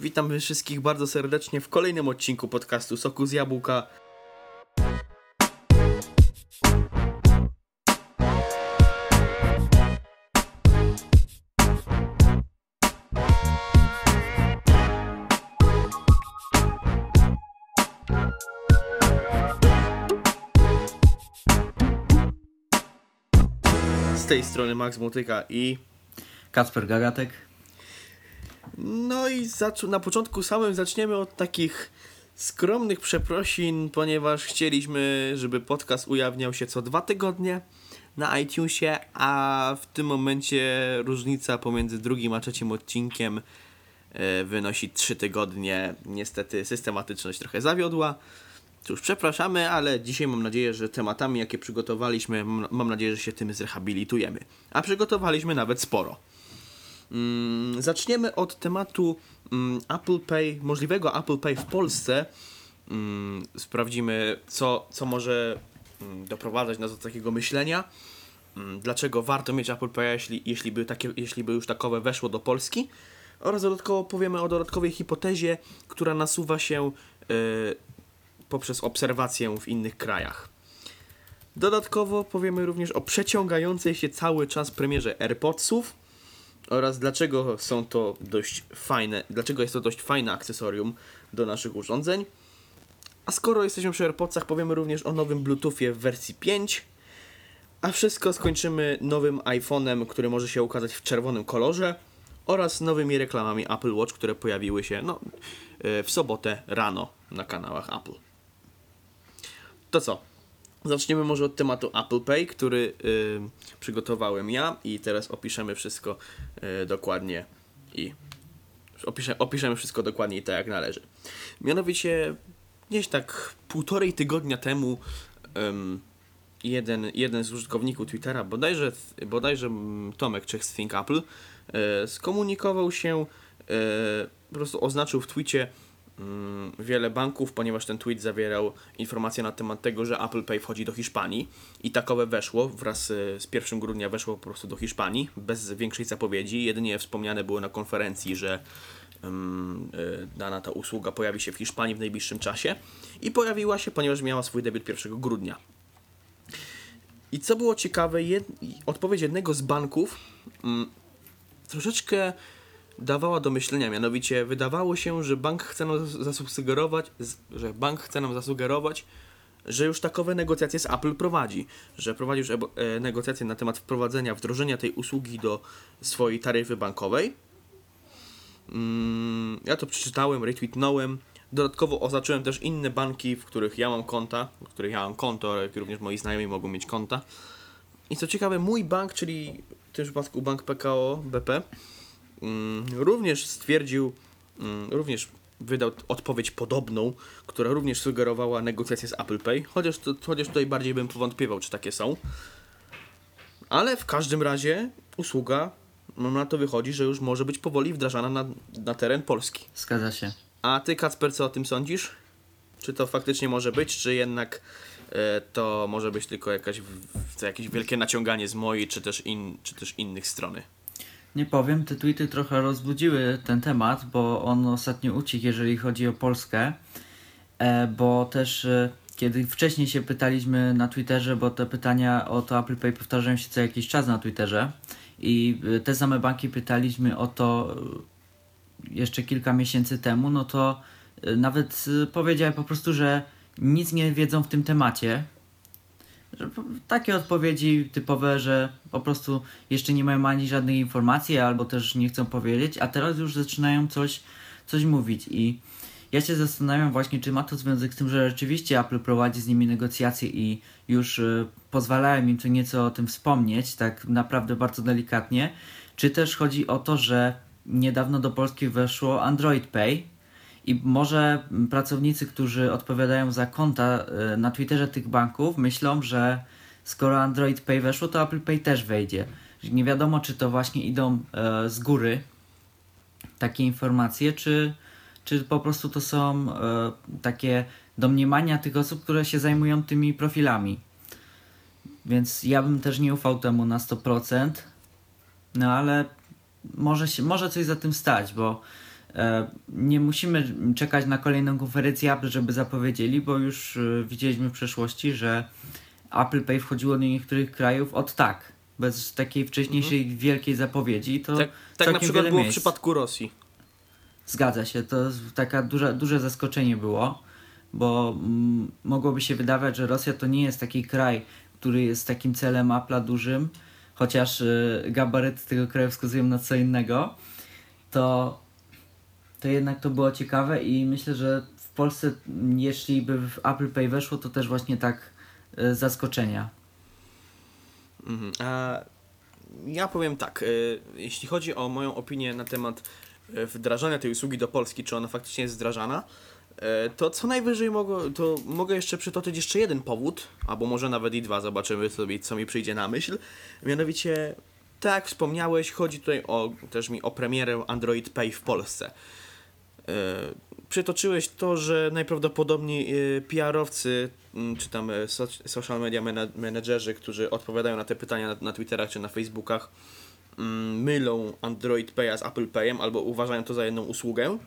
Witam wszystkich bardzo serdecznie w kolejnym odcinku podcastu Soku z Jabłka. Z tej strony Max Motyka i Kacper Gagatek. No i na początku samym zaczniemy od takich skromnych przeprosin, ponieważ chcieliśmy, żeby podcast ujawniał się co dwa tygodnie na iTunesie, a w tym momencie różnica pomiędzy drugim a trzecim odcinkiem e, wynosi trzy tygodnie. Niestety systematyczność trochę zawiodła. Cóż, przepraszamy, ale dzisiaj mam nadzieję, że tematami, jakie przygotowaliśmy, mam nadzieję, że się tym zrehabilitujemy. A przygotowaliśmy nawet sporo. Mm, zaczniemy od tematu mm, Apple Pay, możliwego Apple Pay w Polsce. Mm, sprawdzimy, co, co może doprowadzać nas do takiego myślenia. Dlaczego warto mieć Apple Pay, jeśli, jeśli, by takie, jeśli by już takowe weszło do Polski. Oraz dodatkowo powiemy o dodatkowej hipotezie, która nasuwa się y, poprzez obserwację w innych krajach. Dodatkowo powiemy również o przeciągającej się cały czas premierze AirPodsów oraz dlaczego są to dość fajne, dlaczego jest to dość fajne akcesorium do naszych urządzeń. A skoro jesteśmy przy AirPodsach, powiemy również o nowym Bluetoothie w wersji 5. A wszystko skończymy nowym iPhone'em, który może się ukazać w czerwonym kolorze oraz nowymi reklamami Apple Watch, które pojawiły się no, e, w sobotę rano na kanałach Apple. To co? Zaczniemy może od tematu Apple Pay, który y, przygotowałem ja i teraz opiszemy wszystko y, dokładnie i opiszę, opiszemy wszystko dokładnie i tak jak należy. Mianowicie gdzieś tak półtorej tygodnia temu ym, jeden, jeden z użytkowników Twittera, bodajże, bodajże mm, Tomek Czech z Think Apple, y, skomunikował się, y, po prostu oznaczył w twicie wiele banków, ponieważ ten tweet zawierał informacje na temat tego, że Apple Pay wchodzi do Hiszpanii i takowe weszło wraz y, z 1 grudnia weszło po prostu do Hiszpanii bez większej zapowiedzi. Jedynie wspomniane było na konferencji, że y, dana ta usługa pojawi się w Hiszpanii w najbliższym czasie i pojawiła się, ponieważ miała swój debiut 1 grudnia. I co było ciekawe, jed... odpowiedź jednego z banków mm, troszeczkę dawała do myślenia, mianowicie wydawało się, że bank chce nam zasugerować, że bank chce nam zasugerować, że już takowe negocjacje z Apple prowadzi, że prowadzi już e, negocjacje na temat wprowadzenia, wdrożenia tej usługi do swojej taryfy bankowej. Mm, ja to przeczytałem, retweetnąłem. Dodatkowo oznaczyłem też inne banki, w których ja mam konta, w których ja mam konto, jak również moi znajomi mogą mieć konta. I co ciekawe, mój bank, czyli w tym przypadku bank PKO BP, również stwierdził, mm, również wydał odpowiedź podobną, która również sugerowała negocjacje z Apple Pay, chociaż, to, chociaż tutaj bardziej bym powątpiewał, czy takie są. Ale w każdym razie usługa, no na to wychodzi, że już może być powoli wdrażana na, na teren Polski. Zgadza się. A ty, Kacper, co o tym sądzisz? Czy to faktycznie może być, czy jednak e, to może być tylko jakaś, w- jakieś wielkie naciąganie z mojej, czy też, in, czy też innych strony? Nie powiem, te tweety trochę rozbudziły ten temat, bo on ostatnio uciekł, jeżeli chodzi o Polskę. E, bo też e, kiedy wcześniej się pytaliśmy na Twitterze, bo te pytania o to Apple Pay powtarzają się co jakiś czas na Twitterze i e, te same banki pytaliśmy o to jeszcze kilka miesięcy temu, no to nawet powiedziałem po prostu, że nic nie wiedzą w tym temacie, takie odpowiedzi typowe, że po prostu jeszcze nie mają ani żadnej informacji, albo też nie chcą powiedzieć, a teraz już zaczynają coś, coś mówić. I ja się zastanawiam właśnie, czy ma to związek z tym, że rzeczywiście Apple prowadzi z nimi negocjacje i już y, pozwalałem im tu nieco o tym wspomnieć, tak naprawdę bardzo delikatnie, czy też chodzi o to, że niedawno do Polski weszło Android Pay, i może pracownicy, którzy odpowiadają za konta y, na Twitterze tych banków, myślą, że skoro Android Pay weszło, to Apple Pay też wejdzie. Nie wiadomo, czy to właśnie idą e, z góry takie informacje, czy, czy po prostu to są e, takie domniemania tych osób, które się zajmują tymi profilami. Więc ja bym też nie ufał temu na 100%, no ale może, się, może coś za tym stać, bo E, nie musimy czekać na kolejną konferencję Apple, żeby zapowiedzieli, bo już e, widzieliśmy w przeszłości, że Apple Pay wchodziło do niektórych krajów od tak, bez takiej wcześniejszej wielkiej zapowiedzi. To Tak, tak na przykład było w miejsc. przypadku Rosji. Zgadza się, to taka duża, duże zaskoczenie było, bo mm, mogłoby się wydawać, że Rosja to nie jest taki kraj, który jest takim celem Apple'a dużym, chociaż y, gabaryty tego kraju wskazują na co innego, to, to jednak to było ciekawe i myślę, że w Polsce, jeśli by w Apple Pay weszło, to też właśnie tak y, zaskoczenia. Mhm. A ja powiem tak, y, jeśli chodzi o moją opinię na temat y, wdrażania tej usługi do Polski, czy ona faktycznie jest wdrażana, to co najwyżej mogę, to mogę jeszcze przytoczyć jeszcze jeden powód, albo może nawet i dwa, zobaczymy sobie, co mi przyjdzie na myśl. Mianowicie, tak jak wspomniałeś, chodzi tutaj o, też mi o premierę Android Pay w Polsce. E, przytoczyłeś to, że najprawdopodobniej e, PR-owcy, m, czy tam e, so, social media menedżerzy, którzy odpowiadają na te pytania na, Twitterach czy na Facebookach, m, mylą Android Pay z Apple Payem albo uważają to za jedną usługę.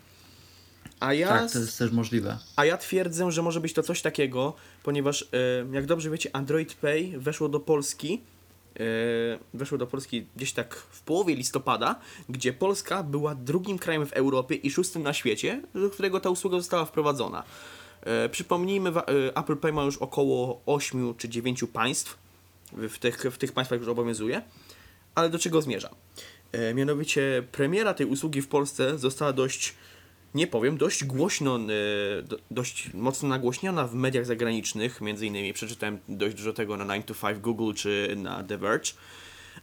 A ja, Tak, to jest też możliwe. a ja twierdzę, że może być to coś takiego, ponieważ jak dobrze wiecie, Android Pay weszło do Polski. E, Weszło do Polski gdzieś tak w połowie listopada, gdzie Polska była drugim krajem w Europie i szóstym na świecie, do którego ta usługa została wprowadzona. E, Przypomnijmy, e, Apple Pay ma już około 8 czy 9 państw. W tych, w tych państwach już obowiązuje. Ale do czego zmierzam? Mianowicie premiera tej usługi w Polsce została dość nie powiem, dość głośno, e, do, dość mocno nagłośniona w mediach zagranicznych, między innymi przeczytałem dość dużo tego na 9 to 5 Google czy na The Verge.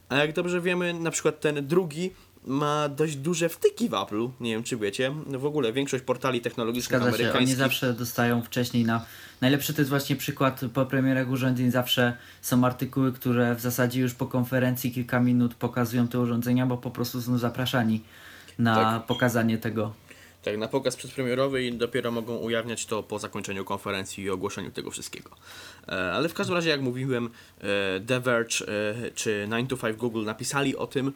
A jak dobrze wiemy, na przykład ten drugi ma dość duże wtyki w Apple, nie wiem czy wiecie, w ogóle większość portali technologicznych Zgadza się, oni amerykańskich zawsze dostają wcześniej na... Najlepszy to jest właśnie przykład po premierach urządzeń, zawsze są artykuły, które w zasadzie już po konferencji kilka minut pokazują te urządzenia, bo po prostu są zapraszani na Tak. pokazanie tego. Tak, na pokaz przedpremierowy i dopiero mogą ujawniać to po zakończeniu konferencji i ogłoszeniu tego wszystkiego. E, ale w każdym razie, jak mówiłem, e, The Verge e, czy 9 to 5 Google napisali o tym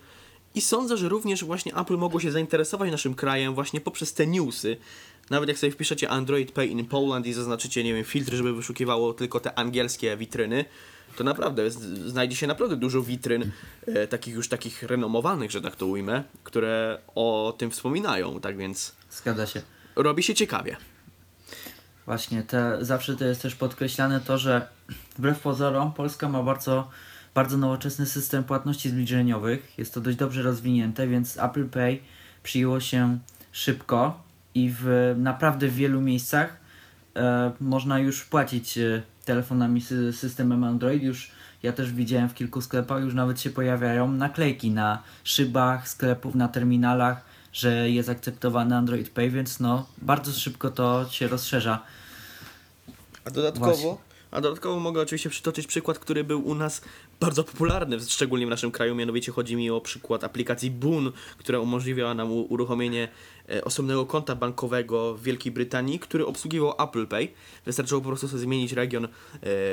i sądzę, że również właśnie Apple mogło się zainteresować naszym krajem właśnie poprzez te newsy. Nawet jak sobie wpiszecie Android Pay in Poland i zaznaczycie, nie wiem, filtr, żeby wyszukiwało tylko te angielskie witryny, to naprawdę znajdzie się naprawdę dużo witryn e, takich już takich renomowanych, że tak to ujmę, które o tym wspominają, tak więc Zgadza się. robi się ciekawie. Właśnie, te, zawsze to jest też podkreślane to, że wbrew pozorom Polska ma bardzo, bardzo nowoczesny system płatności zbliżeniowych. Jest to dość dobrze rozwinięte, więc Apple Pay przyjęło się szybko i w naprawdę w wielu miejscach e, można już płacić e, telefonami sy systemem Android. Już ja też widziałem w kilku sklepach, już nawet się pojawiają naklejki na szybach sklepów, na terminalach, że jest akceptowany Android Pay, więc no bardzo szybko to się rozszerza. A dodatkowo, Właśnie. a dodatkowo mogę oczywiście przytoczyć przykład, który był u nas bardzo popularny, szczególnie w naszym kraju, mianowicie chodzi mi o przykład aplikacji Boon, która umożliwiała nam uruchomienie e, osobnego konta bankowego w Wielkiej Brytanii, który obsługiwał Apple Pay. Wystarczyło po prostu sobie zmienić region e,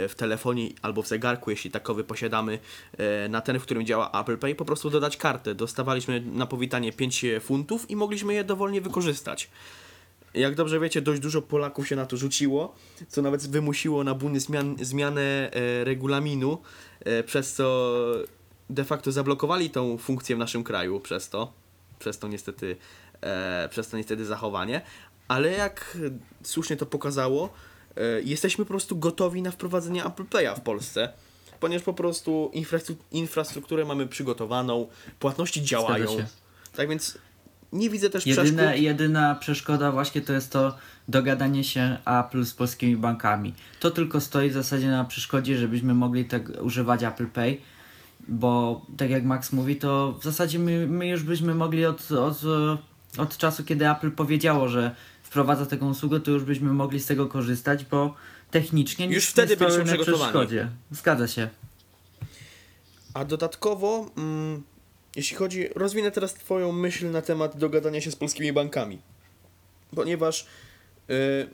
w telefonie albo w zegarku, jeśli takowy posiadamy, e, na ten, w którym działa Apple Pay, po prostu dodać kartę. Dostawaliśmy na powitanie 5 funtów i mogliśmy je dowolnie wykorzystać. Jak dobrze wiecie, dość dużo Polaków się na to rzuciło, co nawet wymusiło na Buny zmian, zmianę e, regulaminu, e, przez co de facto zablokowali tą funkcję w naszym kraju przez to, przez to niestety, e, przez to niestety zachowanie, ale jak słusznie to pokazało, e, jesteśmy po prostu gotowi na wprowadzenie Apple Pay'a w Polsce, ponieważ po prostu infrastru- infrastrukturę mamy przygotowaną, płatności działają. Tak więc nie widzę też Jedyne, przeszkód. jedyna przeszkoda właśnie to jest to dogadanie się Apple z polskimi bankami. To tylko stoi w zasadzie na przeszkodzie, żebyśmy mogli tak używać Apple Pay, bo tak jak Max mówi, to w zasadzie my, my już byśmy mogli od, od, od czasu, kiedy Apple powiedziało, że wprowadza taką usługę, to już byśmy mogli z tego korzystać, bo technicznie nic Już wtedy nie byliśmy na przeszkodzie. Zgadza się. A dodatkowo, mm, jeśli chodzi, rozwinę teraz Twoją myśl na temat dogadania się z polskimi bankami. Ponieważ y,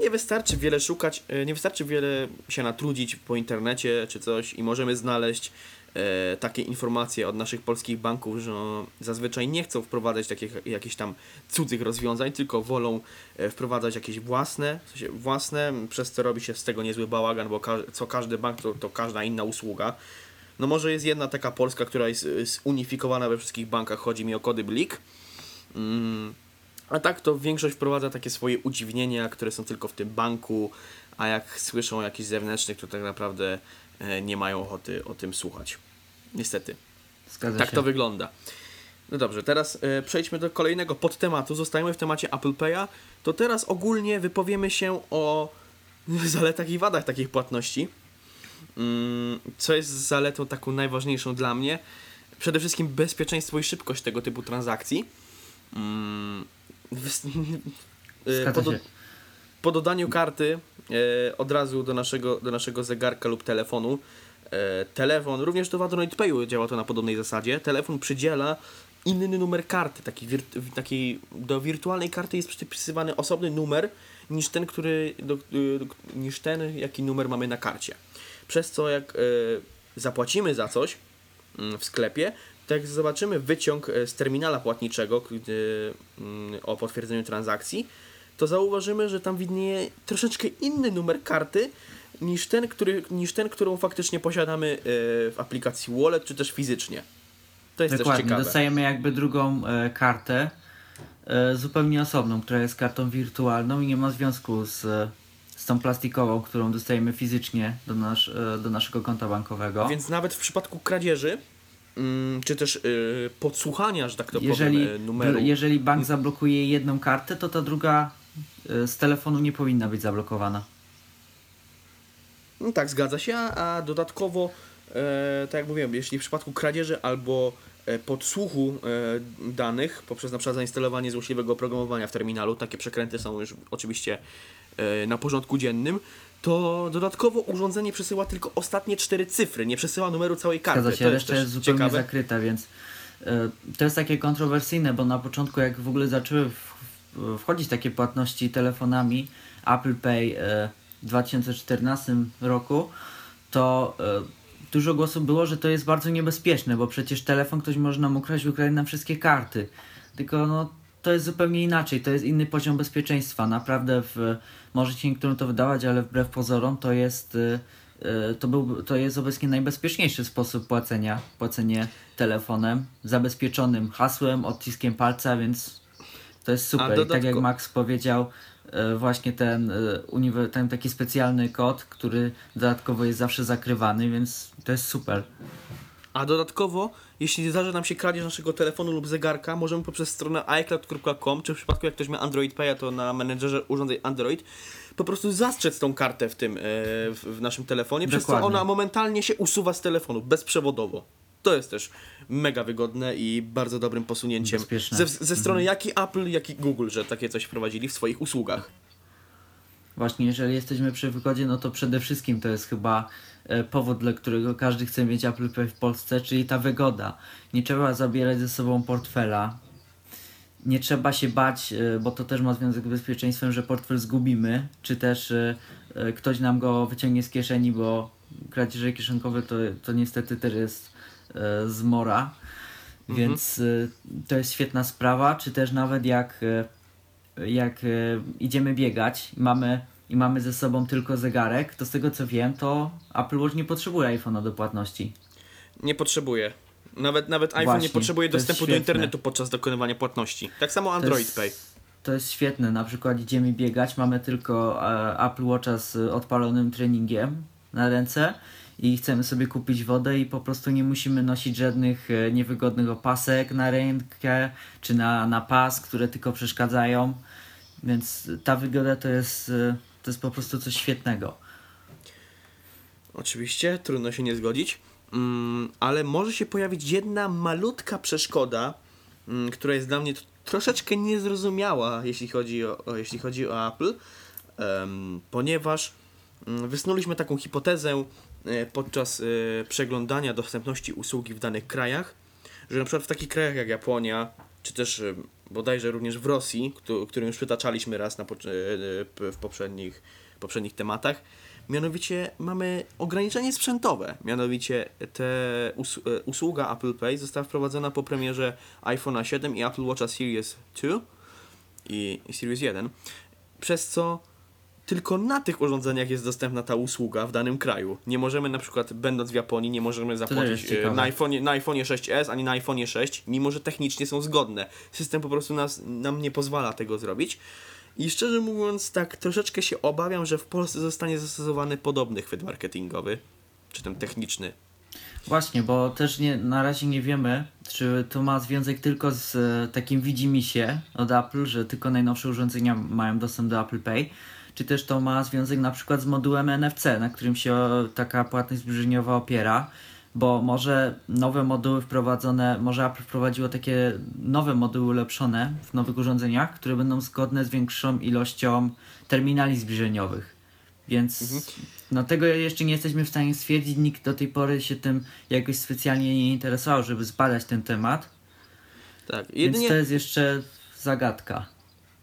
nie wystarczy wiele szukać, y, nie wystarczy wiele się natrudzić po internecie czy coś i możemy znaleźć e, takie informacje od naszych polskich banków, że zazwyczaj nie chcą wprowadzać takich jakichś tam cudzych rozwiązań, tylko wolą e, wprowadzać jakieś własne, w sensie własne, przez co robi się z tego niezły bałagan, bo ka- co każdy bank to, to każda inna usługa. No może jest jedna taka polska, która jest y, zunifikowana we wszystkich bankach, chodzi mi o kody BLIK. Mm, a tak to większość wprowadza takie swoje udziwnienia, które są tylko w tym banku, a jak słyszą jakiś zewnętrznych, to tak naprawdę e, nie mają ochoty o tym słuchać. Niestety. Zgadza Tak się. to wygląda. No dobrze, teraz e, przejdźmy do kolejnego podtematu. Zostajemy w temacie Apple Pay'a. To teraz ogólnie wypowiemy się o zaletach i wadach takich płatności. Mm, Co jest zaletą taką najważniejszą dla mnie? Przede wszystkim bezpieczeństwo i szybkość tego typu transakcji. Mm, Zgadza po, do, po dodaniu karty e, od razu do naszego, do naszego zegarka lub telefonu e, telefon, również do Android Payu działa to na podobnej zasadzie, telefon przydziela inny numer karty, taki, taki do wirtualnej karty jest przypisywany osobny numer niż ten, który, do, do, niż ten, jaki numer mamy na karcie. Przez co jak e, zapłacimy za coś mm, w sklepie, to jak zobaczymy wyciąg e, z terminala płatniczego gdy, mm, o potwierdzeniu transakcji, to zauważymy, że tam widnieje troszeczkę inny numer karty niż ten, który, niż ten którą faktycznie posiadamy e, w aplikacji Wallet, czy też fizycznie. To jest też Dokładnie, ciekawe. dostajemy jakby drugą e, kartę, e, zupełnie osobną, która jest kartą wirtualną i nie ma związku z, e, z tą plastikową, którą dostajemy fizycznie do, nasz, e, do naszego konta bankowego. Więc nawet w przypadku kradzieży, mm, czy też y, podsłuchania, że tak to jeżeli, powiem, e, numeru, jeżeli bank zablokuje jedną kartę, to ta druga e, z telefonu nie powinna być zablokowana. No tak, zgadza się, a dodatkowo, e, tak jak mówiłem, jeśli w przypadku kradzieży albo e, podsłuchu e, danych poprzez na przykład zainstalowanie złośliwego oprogramowania w terminalu, takie przekręty są już oczywiście e, na porządku dziennym, to dodatkowo urządzenie przesyła tylko ostatnie cztery cyfry, nie przesyła numeru całej karty. Zgadza się, to reszta jest zupełnie ciekawe. zakryta, więc e, to jest takie kontrowersyjne, bo na początku jak w ogóle zaczęły wchodzić takie płatności telefonami Apple Pay e, w 2014 roku, to e, dużo głosów było, że to jest bardzo niebezpieczne, bo przecież telefon ktoś może nam ukraść, ukraść nam wszystkie karty. Tylko no, to jest zupełnie inaczej, to jest inny poziom bezpieczeństwa. Naprawdę w, może się niektórym to wydawać, ale wbrew pozorom to jest, y, y, to, był, to jest obecnie najbezpieczniejszy sposób płacenia. Płacenie telefonem, zabezpieczonym hasłem, odciskiem palca, więc to jest super. I tak jak Max powiedział, y, właśnie ten, ten taki specjalny kod, który dodatkowo jest zawsze zakrywany, więc to jest super. A dodatkowo, jeśli zdarzy nam się kradzież naszego telefonu lub zegarka, możemy poprzez stronę iCloud.com, czy w przypadku jak ktoś ma Android Pay, to na menedżerze urządzeń Android, po prostu zastrzec tą kartę w tym, e, w, naszym telefonie, przez co Dokładnie. ona momentalnie się usuwa z telefonu, bezprzewodowo. To jest też mega wygodne i bardzo dobrym posunięciem Bezpieczne. ze, ze strony jak i Apple, jak i Google, że takie coś wprowadzili w swoich usługach. Właśnie, jeżeli jesteśmy przy wygodzie, no to przede wszystkim to jest chyba e, powód, dla którego każdy chce mieć Apple Pay w Polsce, czyli ta wygoda. Nie trzeba zabierać ze sobą portfela. Nie trzeba się bać, e, bo to też ma związek z bezpieczeństwem, że portfel zgubimy, czy też e, ktoś nam go wyciągnie z kieszeni, bo kradzieże kieszonkowe to, to niestety też jest zmora. Więc e, to jest świetna sprawa, czy też nawet jak jak e, idziemy biegać i mamy, i mamy ze sobą tylko zegarek, to z tego co wiem, to Apple Watch nie potrzebuje iPhone'a do płatności. Nie potrzebuje. Nawet, nawet iPhone Właśnie, nie potrzebuje to dostępu do internetu podczas dokonywania płatności. Tak samo To Android jest, Pay. To jest świetne, na przykład idziemy biegać, mamy tylko e, Apple Watcha z odpalonym treningiem na ręce i chcemy sobie kupić wodę i po prostu nie musimy nosić żadnych e, niewygodnych opasek na rękę czy na, na pas, które tylko przeszkadzają. Więc ta wygoda to jest, e, to jest po prostu coś świetnego. Oczywiście, trudno się nie zgodzić, mm, ale może się pojawić jedna malutka przeszkoda, mm, która jest dla mnie troszeczkę niezrozumiała, jeśli chodzi o, o, jeśli chodzi o Apple, em, ponieważ mm, wysnuliśmy taką hipotezę podczas e, przeglądania dostępności usługi w danych krajach, że na przykład w takich krajach jak Japonia, czy też e, bodajże również w Rosji, któ- którym już przytaczaliśmy raz na, e, e, w poprzednich, poprzednich tematach, Mianowicie mamy ograniczenie sprzętowe. Mianowicie te us- e, usługa Apple Pay została wprowadzona po premierze iPhone'a 7 i Apple Watcha Series 2 i, i Series 1, przez co tylko na tych urządzeniach jest dostępna ta usługa w danym kraju. Nie możemy na przykład, będąc w Japonii, nie możemy zapłacić e, na iPhone'ie, na iPhone'ie 6s ani na iPhone'ie 6, mimo że technicznie są zgodne. System po prostu nas, nam nie pozwala tego zrobić. I szczerze mówiąc, tak troszeczkę się obawiam, że w Polsce zostanie zastosowany podobny chwyt marketingowy, czy ten techniczny. Właśnie, bo też nie, na razie nie wiemy, czy to ma związek tylko z e, takim widzimisię od Apple, że tylko najnowsze urządzenia mają dostęp do Apple Pay, czy też to ma związek na przykład z modułem NFC, na którym się taka płatność zbliżeniowa opiera, bo może nowe moduły wprowadzone, może Apple wprowadziło takie nowe moduły ulepszone w nowych urządzeniach, które będą zgodne z większą ilością terminali zbliżeniowych. Więc no tego jeszcze nie jesteśmy w stanie stwierdzić, nikt do tej pory się tym jakoś specjalnie nie interesował, żeby zbadać ten temat, Tak, więc jedynie, to jest jeszcze zagadka.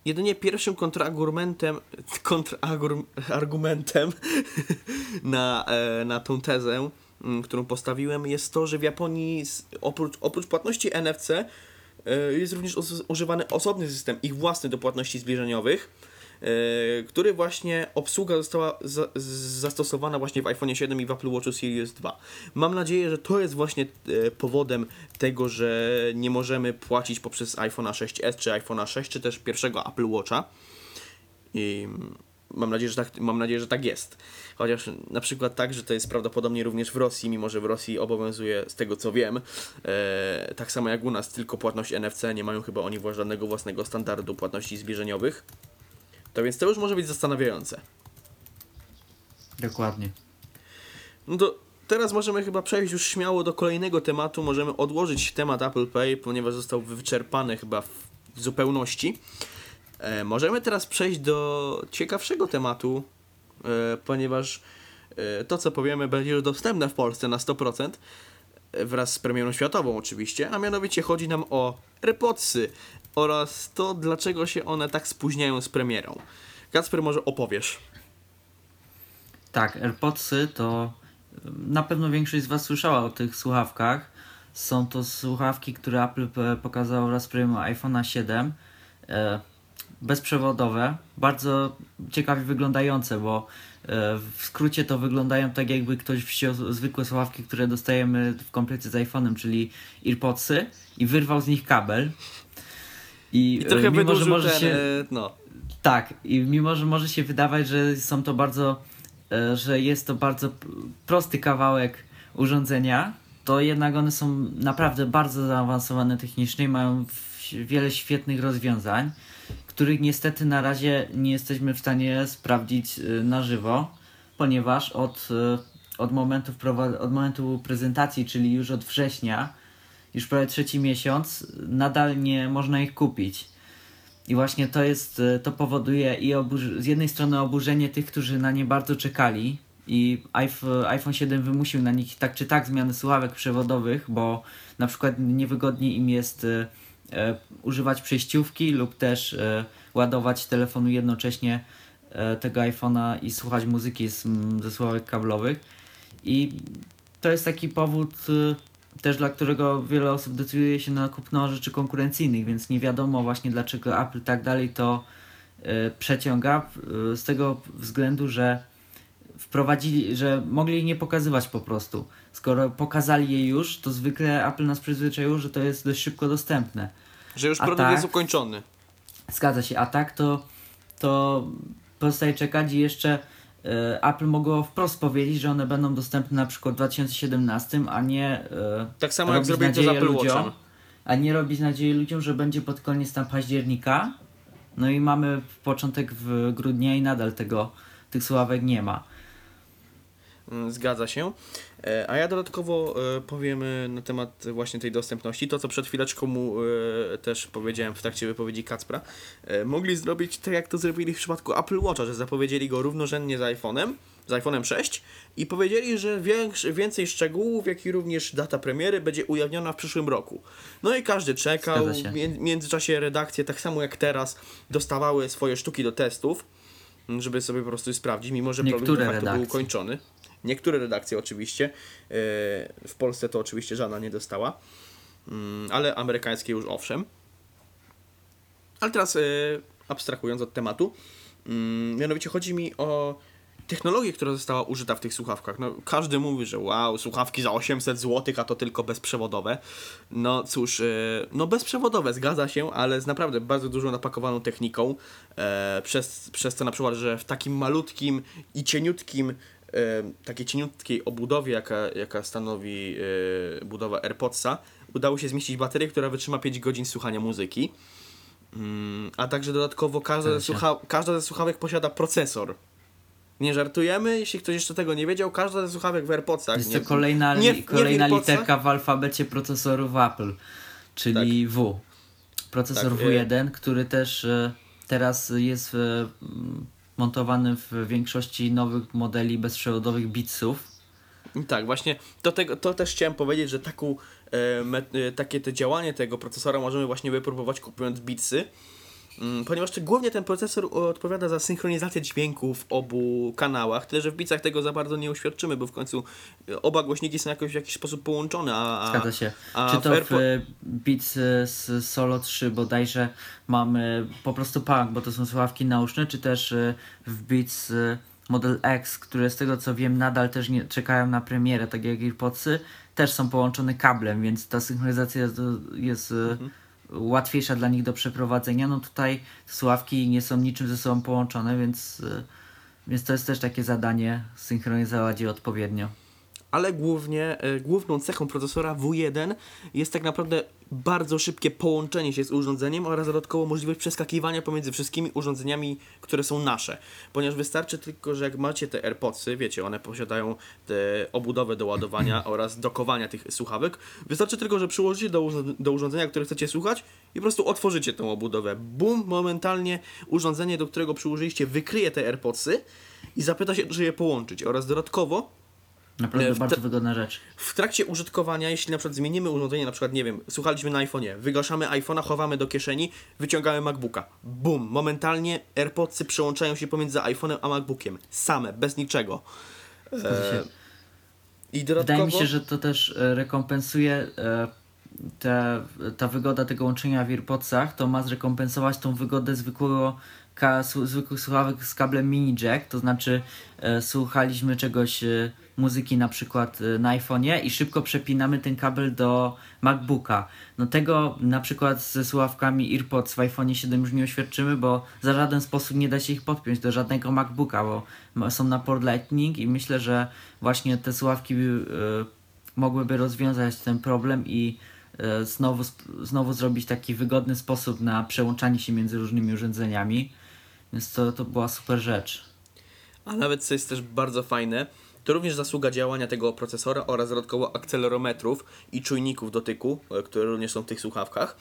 Jedynie pierwszym kontrargumentem, kontrargumentem na, e, na tą tezę, m, którą postawiłem, jest to, że w Japonii oprócz, oprócz płatności NFC e, jest również używany osobny system, ich własny do płatności zbliżeniowych, który właśnie obsługa została za, zastosowana właśnie w iPhone 7 i w Apple Watchu Series 2. Mam nadzieję, że to jest właśnie e, powodem tego, że nie możemy płacić poprzez iPhone'a 6s czy iPhone'a 6 czy też pierwszego Apple Watcha. I mam nadzieję, że tak, mam nadzieję, że tak jest. Chociaż na przykład tak, że to jest prawdopodobnie również w Rosji, mimo że w Rosji obowiązuje, z tego co wiem, e, tak samo jak u nas, tylko płatność NFC, nie mają chyba oni żadnego własnego standardu płatności zbliżeniowych. To więc to już może być zastanawiające. Dokładnie. No to teraz możemy chyba przejść już śmiało do kolejnego tematu. Możemy odłożyć temat Apple Pay, ponieważ został wyczerpany chyba w, zupełności. E, możemy teraz przejść do ciekawszego tematu, e, ponieważ e, to, co powiemy, będzie już dostępne w Polsce na 100%, e, wraz z premierą światową oczywiście, a mianowicie chodzi nam o AirPodsy oraz to, dlaczego się one tak spóźniają z premierą. Kacper, może opowiesz. Tak, AirPodsy to na pewno większość z Was słyszała o tych słuchawkach. Są to słuchawki, które Apple pokazało wraz z premierą iPhone'a 7. E, bezprzewodowe, bardzo ciekawie wyglądające, bo w skrócie to wyglądają tak jakby ktoś wziął zwykłe słuchawki, które dostajemy w komplecie z iPhone'em, czyli AirPodsy i wyrwał z nich kabel. I, I e, trochę mimo, że może ten, się... e, no, Tak, i mimo, że może się wydawać, że są to bardzo, e, że jest to bardzo prosty kawałek urządzenia, to jednak one są naprawdę bardzo zaawansowane technicznie mają wiele świetnych rozwiązań, których niestety na razie nie jesteśmy w stanie sprawdzić e, na żywo, ponieważ od, e, od, momentu, od momentu prezentacji, czyli już od września, już prawie trzeci miesiąc, nadal nie można ich kupić. I właśnie to jest, e, to powoduje i z jednej strony oburzenie tych, którzy na nie bardzo czekali i iPhone, iPhone 7 wymusił na nich tak czy tak zmiany słuchawek przewodowych, bo na przykład niewygodnie im jest używać przejściówki lub też e, ładować telefonu jednocześnie e, tego iPhone'a i słuchać muzyki z, ze słuchawek kablowych. I to jest taki powód też dla którego wiele osób decyduje się na kupno rzeczy konkurencyjnych, więc nie wiadomo właśnie dlaczego Apple tak dalej to przeciąga z tego względu, że wprowadzili, że mogli jej nie pokazywać po prostu. Skoro pokazali je już, to zwykle Apple nas przyzwyczaiło, że to jest dość szybko dostępne. Że już produkt tak? jest ukończony. Zgadza się, a tak to, to pozostaje czekać i jeszcze e, Apple mogło wprost powiedzieć, że one będą dostępne na przykład w 2017, a nie e, Tak samo jak zrobili to z Apple ludziom, Watchem. a nie robić nadziei ludziom, że będzie pod koniec tam października. No i mamy początek w grudnia i nadal tego, tych sławek nie ma. Mm, Zgadza się. E, A ja dodatkowo e, powiem e, na temat właśnie tej dostępności. To, co przed chwileczką mu też powiedziałem w trakcie wypowiedzi Kacpra. Mogli zrobić tak, jak to zrobili w przypadku Apple Watcha, że zapowiedzieli go równorzędnie z iPhone'em, z iPhone'em 6 i powiedzieli, że więcej szczegółów, jak i również data premiery będzie ujawniona w przyszłym roku. No i każdy czekał. W mię- międzyczasie redakcje, tak samo jak teraz, dostawały swoje sztuki do testów. żeby sobie po prostu sprawdzić, mimo że Niektóre facto był ukończony. Niektóre redakcje oczywiście, e, w Polsce to oczywiście żadna nie dostała, Mm, ale amerykańskie już owszem. Ale teraz e, abstrahując od tematu, mm, mianowicie chodzi mi o technologię, która została użyta w tych słuchawkach. No, każdy mówi, że wow, słuchawki za 800 zł, a to tylko bezprzewodowe. No cóż, e, no bezprzewodowe, zgadza się, ale z naprawdę bardzo dużo napakowaną techniką, przez, przez to na przykład, że w takim malutkim i cieniutkim takiej cieniutkiej obudowie, jaka, jaka stanowi e, budowa AirPodsa, udało się zmieścić baterię, która wytrzyma 5 godzin słuchania muzyki. Mm, a także dodatkowo każda ze, każda ze słuchawek posiada procesor. Nie żartujemy, jeśli ktoś jeszcze tego nie wiedział, każda ze słuchawek w AirPodsach. Jest nie, to kolejna, nie w- w kolejna literka w alfabecie procesorów Apple, czyli W. Procesor Tak, W1, który też e, teraz jest e, m, montowany w większości nowych modeli bezprzewodowych Beatsów. Tak, właśnie do tego, to też chciałem powiedzieć, że taką, e, me, e, takie te działanie tego procesora możemy właśnie wypróbować kupując Beatsy, ponieważ te, głównie ten procesor odpowiada za synchronizację dźwięku w obu kanałach, tyle że w Beatsach tego za bardzo nie uświadczymy, bo w końcu e, oba głośniki są jakoś w jakiś sposób połączone, a, Zgadza się. a Czy to w e, Beats e, z Solo 3 bodajże mamy po prostu punk, bo to są słuchawki nauszne, czy też w Beats Model X, które z tego co wiem nadal też nie czekają na premierę, tak jak AirPodsy, też są połączone kablem, więc ta synchronizacja jest, jest e, łatwiejsza dla nich do przeprowadzenia. No tutaj te słuchawki nie są niczym ze sobą połączone, więc, e, więc to jest też takie zadanie synchronizować je odpowiednio. Ale głównie, e, główną cechą procesora W1 jest tak naprawdę bardzo szybkie połączenie się z urządzeniem oraz dodatkowo możliwość przeskakiwania pomiędzy wszystkimi urządzeniami, które są nasze. Ponieważ wystarczy tylko, że jak macie te AirPodsy, wiecie, one posiadają tę obudowę do ładowania oraz dokowania tych słuchawek, wystarczy tylko, że przyłożycie do, do urządzenia, które chcecie słuchać i po prostu otworzycie tą obudowę. Bum, momentalnie urządzenie, do którego przyłożyliście, wykryje te AirPodsy i zapyta się, czy je połączyć. Oraz dodatkowo Naprawdę E, w bardzo wygodna rzecz. w trakcie użytkowania, jeśli na przykład zmienimy urządzenie, na przykład, nie wiem, słuchaliśmy na iPhone'ie, wygaszamy iPhone'a, chowamy do kieszeni, wyciągamy MacBooka. Bum! Momentalnie AirPodsy przełączają się pomiędzy iPhone'em a MacBookiem. Same, bez niczego. E, I dodatkowo... Wydaje mi się, że to też e, rekompensuje e, te, ta wygoda tego łączenia w AirPodsach, to ma zrekompensować tą wygodę zwykłego ka, zwykłych słuchawek z kablem mini jack, to znaczy e, słuchaliśmy czegoś, e, muzyki na przykład e, na iPhone'ie i szybko przepinamy ten kabel do MacBooka. No tego na przykład ze słuchawkami AirPods w iPhone 7 już nie oświadczymy, bo za żaden sposób nie da się ich podpiąć do żadnego MacBooka, bo są na port Lightning i myślę, że właśnie te słuchawki e, mogłyby rozwiązać ten problem i e, znowu, znowu zrobić taki wygodny sposób na przełączanie się między różnymi urządzeniami. Więc to, to była super rzecz. A nawet co jest też bardzo fajne, to również zasługa działania tego procesora oraz dodatkowo akcelerometrów i czujników dotyku, e, które również są w tych słuchawkach.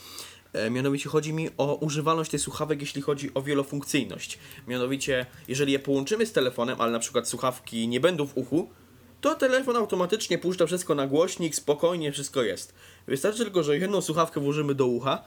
E, Mianowicie chodzi mi o używalność tych słuchawek, jeśli chodzi o wielofunkcyjność. Mianowicie, jeżeli je połączymy z telefonem, ale na przykład słuchawki nie będą w uchu, to telefon automatycznie puszcza wszystko na głośnik, spokojnie wszystko jest. Wystarczy tylko, że jedną słuchawkę włożymy do ucha,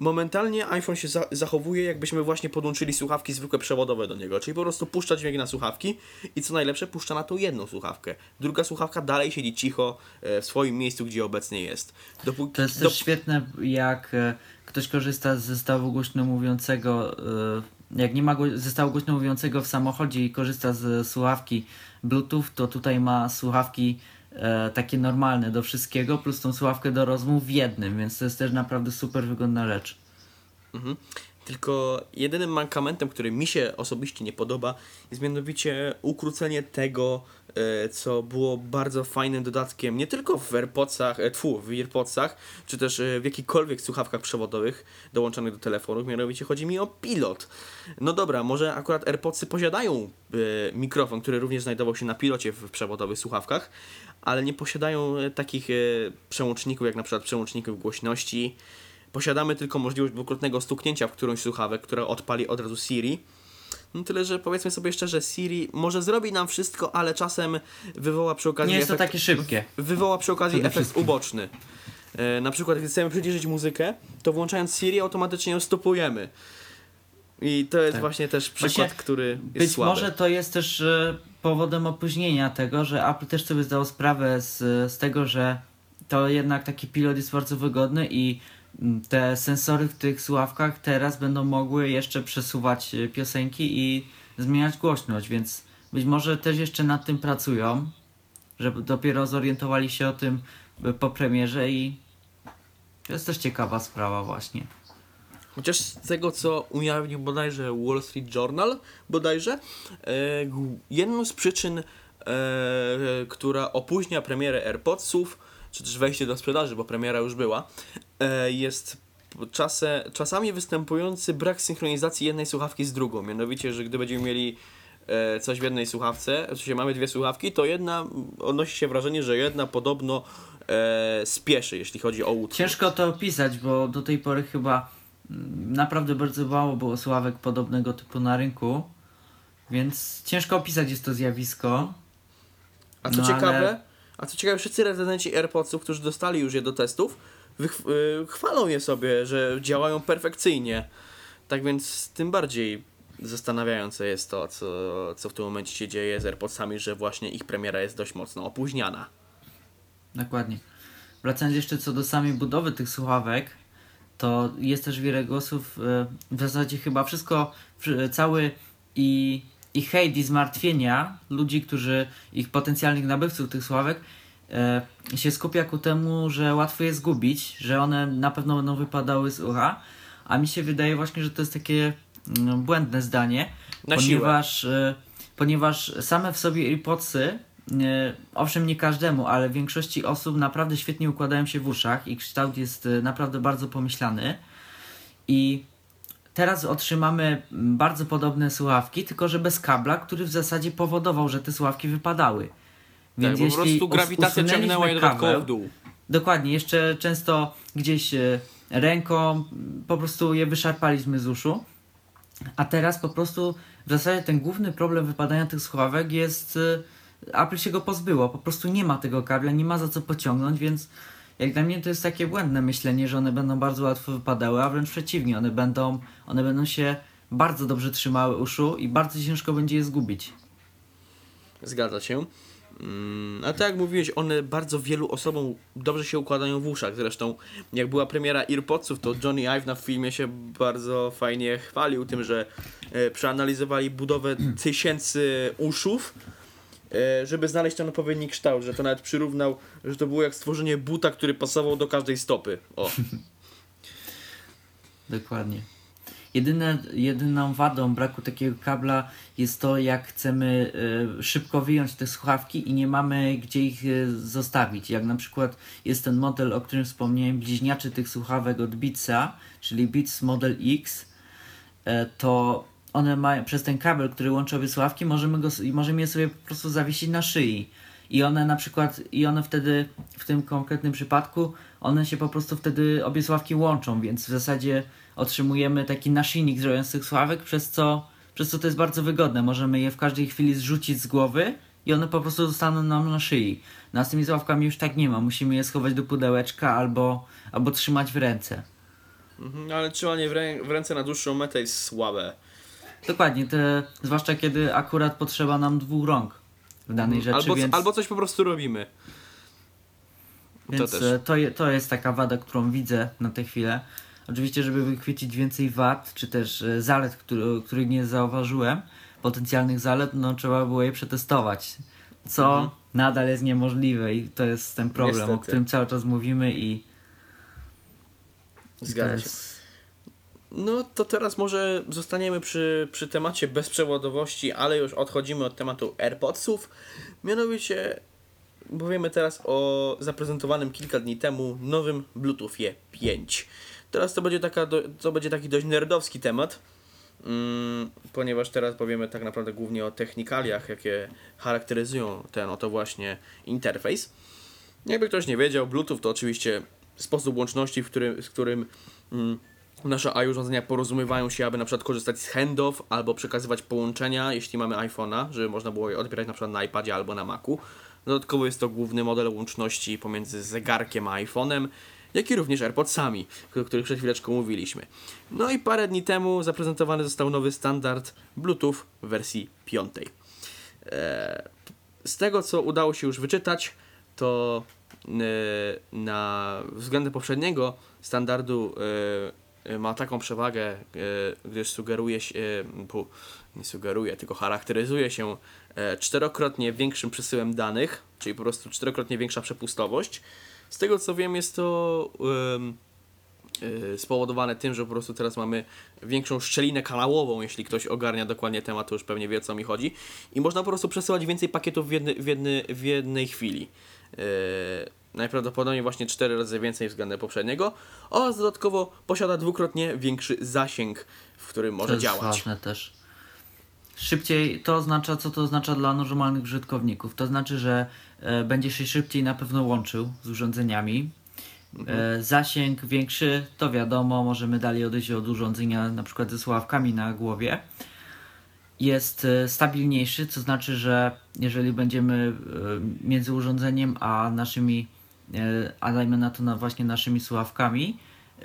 momentalnie iPhone się za zachowuje, jakbyśmy właśnie podłączyli słuchawki zwykłe przewodowe do niego, czyli po prostu puszcza dźwięk na słuchawki i co najlepsze, puszcza na tą jedną słuchawkę. Druga słuchawka dalej siedzi cicho e, w swoim miejscu, gdzie obecnie jest. Dopóki, To jest dop- też świetne, jak e, ktoś korzysta z zestawu głośno mówiącego, e, jak nie ma zestawu głośno mówiącego w samochodzie i korzysta z słuchawki Bluetooth, to tutaj ma słuchawki e, takie normalne do wszystkiego, plus tą słuchawkę do rozmów w jednym, więc to jest też naprawdę super wygodna rzecz. Mhm. Tylko jedynym mankamentem, który mi się osobiście nie podoba, jest mianowicie ukrócenie tego, e, co było bardzo fajnym dodatkiem nie tylko w AirPodsach, e, tfu, w AirPodsach, czy też e, w jakichkolwiek słuchawkach przewodowych dołączonych do telefonów, mianowicie chodzi mi o pilot. No dobra, może akurat AirPodsy posiadają mikrofon, który również znajdował się na pilocie w przewodowych słuchawkach, ale nie posiadają e, takich e, przełączników, jak na przykład przełączników głośności, Posiadamy tylko możliwość dwukrotnego stuknięcia w którąś słuchawę, która odpali od razu Siri. No tyle, że powiedzmy sobie szczerze, Siri może zrobi nam wszystko, ale czasem wywoła przy okazji Nie jest to efekt, takie szybkie. wywoła przy okazji Przede efekt wszystkim. uboczny. E, na przykład, gdy chcemy przyciszyć muzykę, to włączając Siri automatycznie ją stopujemy. I to jest Tak. właśnie też przykład, Właśnie który jest Być słaby. może to jest też e, powodem opóźnienia tego, że Apple też sobie zdało sprawę z, z tego, że to jednak taki pilot jest bardzo wygodny i te sensory w tych słuchawkach teraz będą mogły jeszcze przesuwać piosenki i zmieniać głośność, więc być może też jeszcze nad tym pracują, żeby dopiero zorientowali się o tym po premierze i to jest też ciekawa sprawa właśnie. Chociaż z tego, co ujawnił bodajże Wall Street Journal, bodajże, e, jedną z przyczyn, e, która opóźnia premierę AirPodsów, czy też wejście do sprzedaży, bo premiera już była, e, jest czasem, czasami występujący brak synchronizacji jednej słuchawki z drugą. Mianowicie, że gdy będziemy mieli coś w jednej słuchawce, sensie mamy dwie słuchawki, to jedna, odnosi się wrażenie, że jedna podobno spieszy, jeśli chodzi o utwór. Ciężko to opisać, bo do tej pory chyba naprawdę bardzo mało było sławek podobnego typu na rynku, więc ciężko opisać jest to zjawisko. A co No, ciekawe, ale- a co ciekawe, wszyscy recenzenci AirPodsów, którzy dostali już je do testów, wychw- y, chwalą je sobie, że działają perfekcyjnie. Tak więc tym bardziej zastanawiające jest to, co, co w tym momencie się dzieje z AirPodsami, że właśnie ich premiera jest dość mocno opóźniana. Dokładnie. Wracając jeszcze co do samej budowy tych słuchawek, to jest też wiele głosów, e, w zasadzie chyba wszystko, wszy- cały i, i hejt i zmartwienia ludzi, którzy, ich potencjalnych nabywców tych słuchawek, e, się skupia ku temu, że łatwo je zgubić, że one na pewno będą wypadały z ucha, a mi się wydaje właśnie, że to jest takie mm, błędne zdanie, Na siłę. ponieważ, e, ponieważ same w sobie AirPodsy, owszem nie każdemu, ale większości osób naprawdę świetnie układają się w uszach i kształt jest e, naprawdę bardzo pomyślany i teraz otrzymamy mm, bardzo podobne słuchawki, tylko że bez kabla, który w zasadzie powodował, że te słuchawki wypadały. Więc tak, po jeśli prostu us- grawitacja ciągnęła je dodatkowo w dół. Dokładnie, jeszcze często gdzieś e, ręką m, po prostu je wyszarpaliśmy z uszu. A teraz po prostu w zasadzie ten główny problem wypadania tych słuchawek jest. Apple się go pozbyło. Po prostu nie ma tego kabla, nie ma za co pociągnąć, więc jak dla mnie to jest takie błędne myślenie, że one będą bardzo łatwo wypadały, a wręcz przeciwnie, one będą, one będą się bardzo dobrze trzymały uszu i bardzo ciężko będzie je zgubić. Zgadza się. Mm, A tak jak mówiłeś, one bardzo wielu osobom dobrze się układają w uszach. Zresztą, jak była premiera AirPodsów, to Johnny Ive na filmie się bardzo fajnie chwalił tym, że e, przeanalizowali budowę tysięcy uszów, żeby znaleźć ten odpowiedni kształt. Że to nawet przyrównał, że to było jak stworzenie buta, który pasował do każdej stopy. O, Dokładnie. Jedyne, jedyną wadą braku takiego kabla jest to, jak chcemy e, szybko wyjąć te słuchawki i nie mamy gdzie ich e, zostawić. Jak na przykład jest ten model, o którym wspomniałem, bliźniaczy tych słuchawek od Beatsa, czyli Beats Model X, e, to one mają, przez ten kabel, który łączy obie słuchawki, możemy, go, możemy je sobie po prostu zawiesić na szyi. I one na przykład, i one wtedy, w tym konkretnym przypadku, one się po prostu wtedy, obie słuchawki łączą, więc w zasadzie otrzymujemy taki naszyjnik zrobiony z tych słuchawek, przez co, przez co to jest bardzo wygodne. Możemy je w każdej chwili zrzucić z głowy i one po prostu zostaną nam na szyi. No a z tymi słuchawkami już tak nie ma. Musimy je schować do pudełeczka albo, albo trzymać w ręce. Mhm, ale trzymanie w, rę- w ręce na dłuższą metę jest słabe. Dokładnie, te, zwłaszcza kiedy akurat potrzeba nam dwóch rąk w danej rzeczy, Albo, więc, albo coś po prostu robimy. więc to też. e, to, je, to jest taka wada, którą widzę na tę chwilę. Oczywiście, żeby wychwycić więcej wad, czy też e, zalet, który, których nie zauważyłem, potencjalnych zalet, no trzeba było je przetestować. Co Mhm. nadal jest niemożliwe i to jest ten problem, o Niestety. którym cały czas mówimy i, to Zgadza się. No to teraz może zostaniemy przy, przy temacie bezprzewodowości, ale już odchodzimy od tematu AirPodsów. Mianowicie powiemy teraz o zaprezentowanym kilka dni temu nowym Bluetoothie 5. Teraz to będzie, taka to będzie taki dość nerdowski temat, mm, ponieważ teraz powiemy tak naprawdę głównie o technikaliach, jakie charakteryzują ten oto właśnie interfejs. Jakby ktoś nie wiedział, Bluetooth to oczywiście sposób łączności, w którym, z którym mm, nasze AI urządzenia porozumiewają się, aby na przykład korzystać z handoff albo przekazywać połączenia, jeśli mamy iPhone'a, żeby można było je odbierać na przykład na iPadzie albo na Macu. Dodatkowo jest to główny model łączności pomiędzy zegarkiem a iPhone'em jak i również AirPodsami, o których przed chwileczką mówiliśmy. No i parę dni temu zaprezentowany został nowy standard Bluetooth w wersji 5. E, z tego, co udało się już wyczytać, to e, na względem poprzedniego standardu e, ma taką przewagę, e, gdyż sugeruje się, e, pu, nie sugeruje, tylko charakteryzuje się e, czterokrotnie większym przesyłem danych, czyli po prostu czterokrotnie większa przepustowość. Z tego co wiem, jest to y, spowodowane tym, że po prostu teraz mamy większą szczelinę kanałową, jeśli ktoś ogarnia dokładnie temat, to już pewnie wie o co mi chodzi. I można po prostu przesyłać więcej pakietów w, jedny, w, jedny, w jednej chwili. Najprawdopodobniej właśnie 4 razy więcej względem poprzedniego oraz dodatkowo posiada dwukrotnie większy zasięg, w którym To może jest działać. ważne też. Szybciej to oznacza, co to oznacza dla normalnych użytkowników. To znaczy, że e, będzie się szybciej na pewno łączył z urządzeniami. E, zasięg większy, to wiadomo, możemy dalej odejść od urządzenia na przykład ze słuchawkami na głowie. Jest e, stabilniejszy, co znaczy, że jeżeli będziemy e, między urządzeniem a naszymi, a dajmy na to na właśnie naszymi słuchawkami,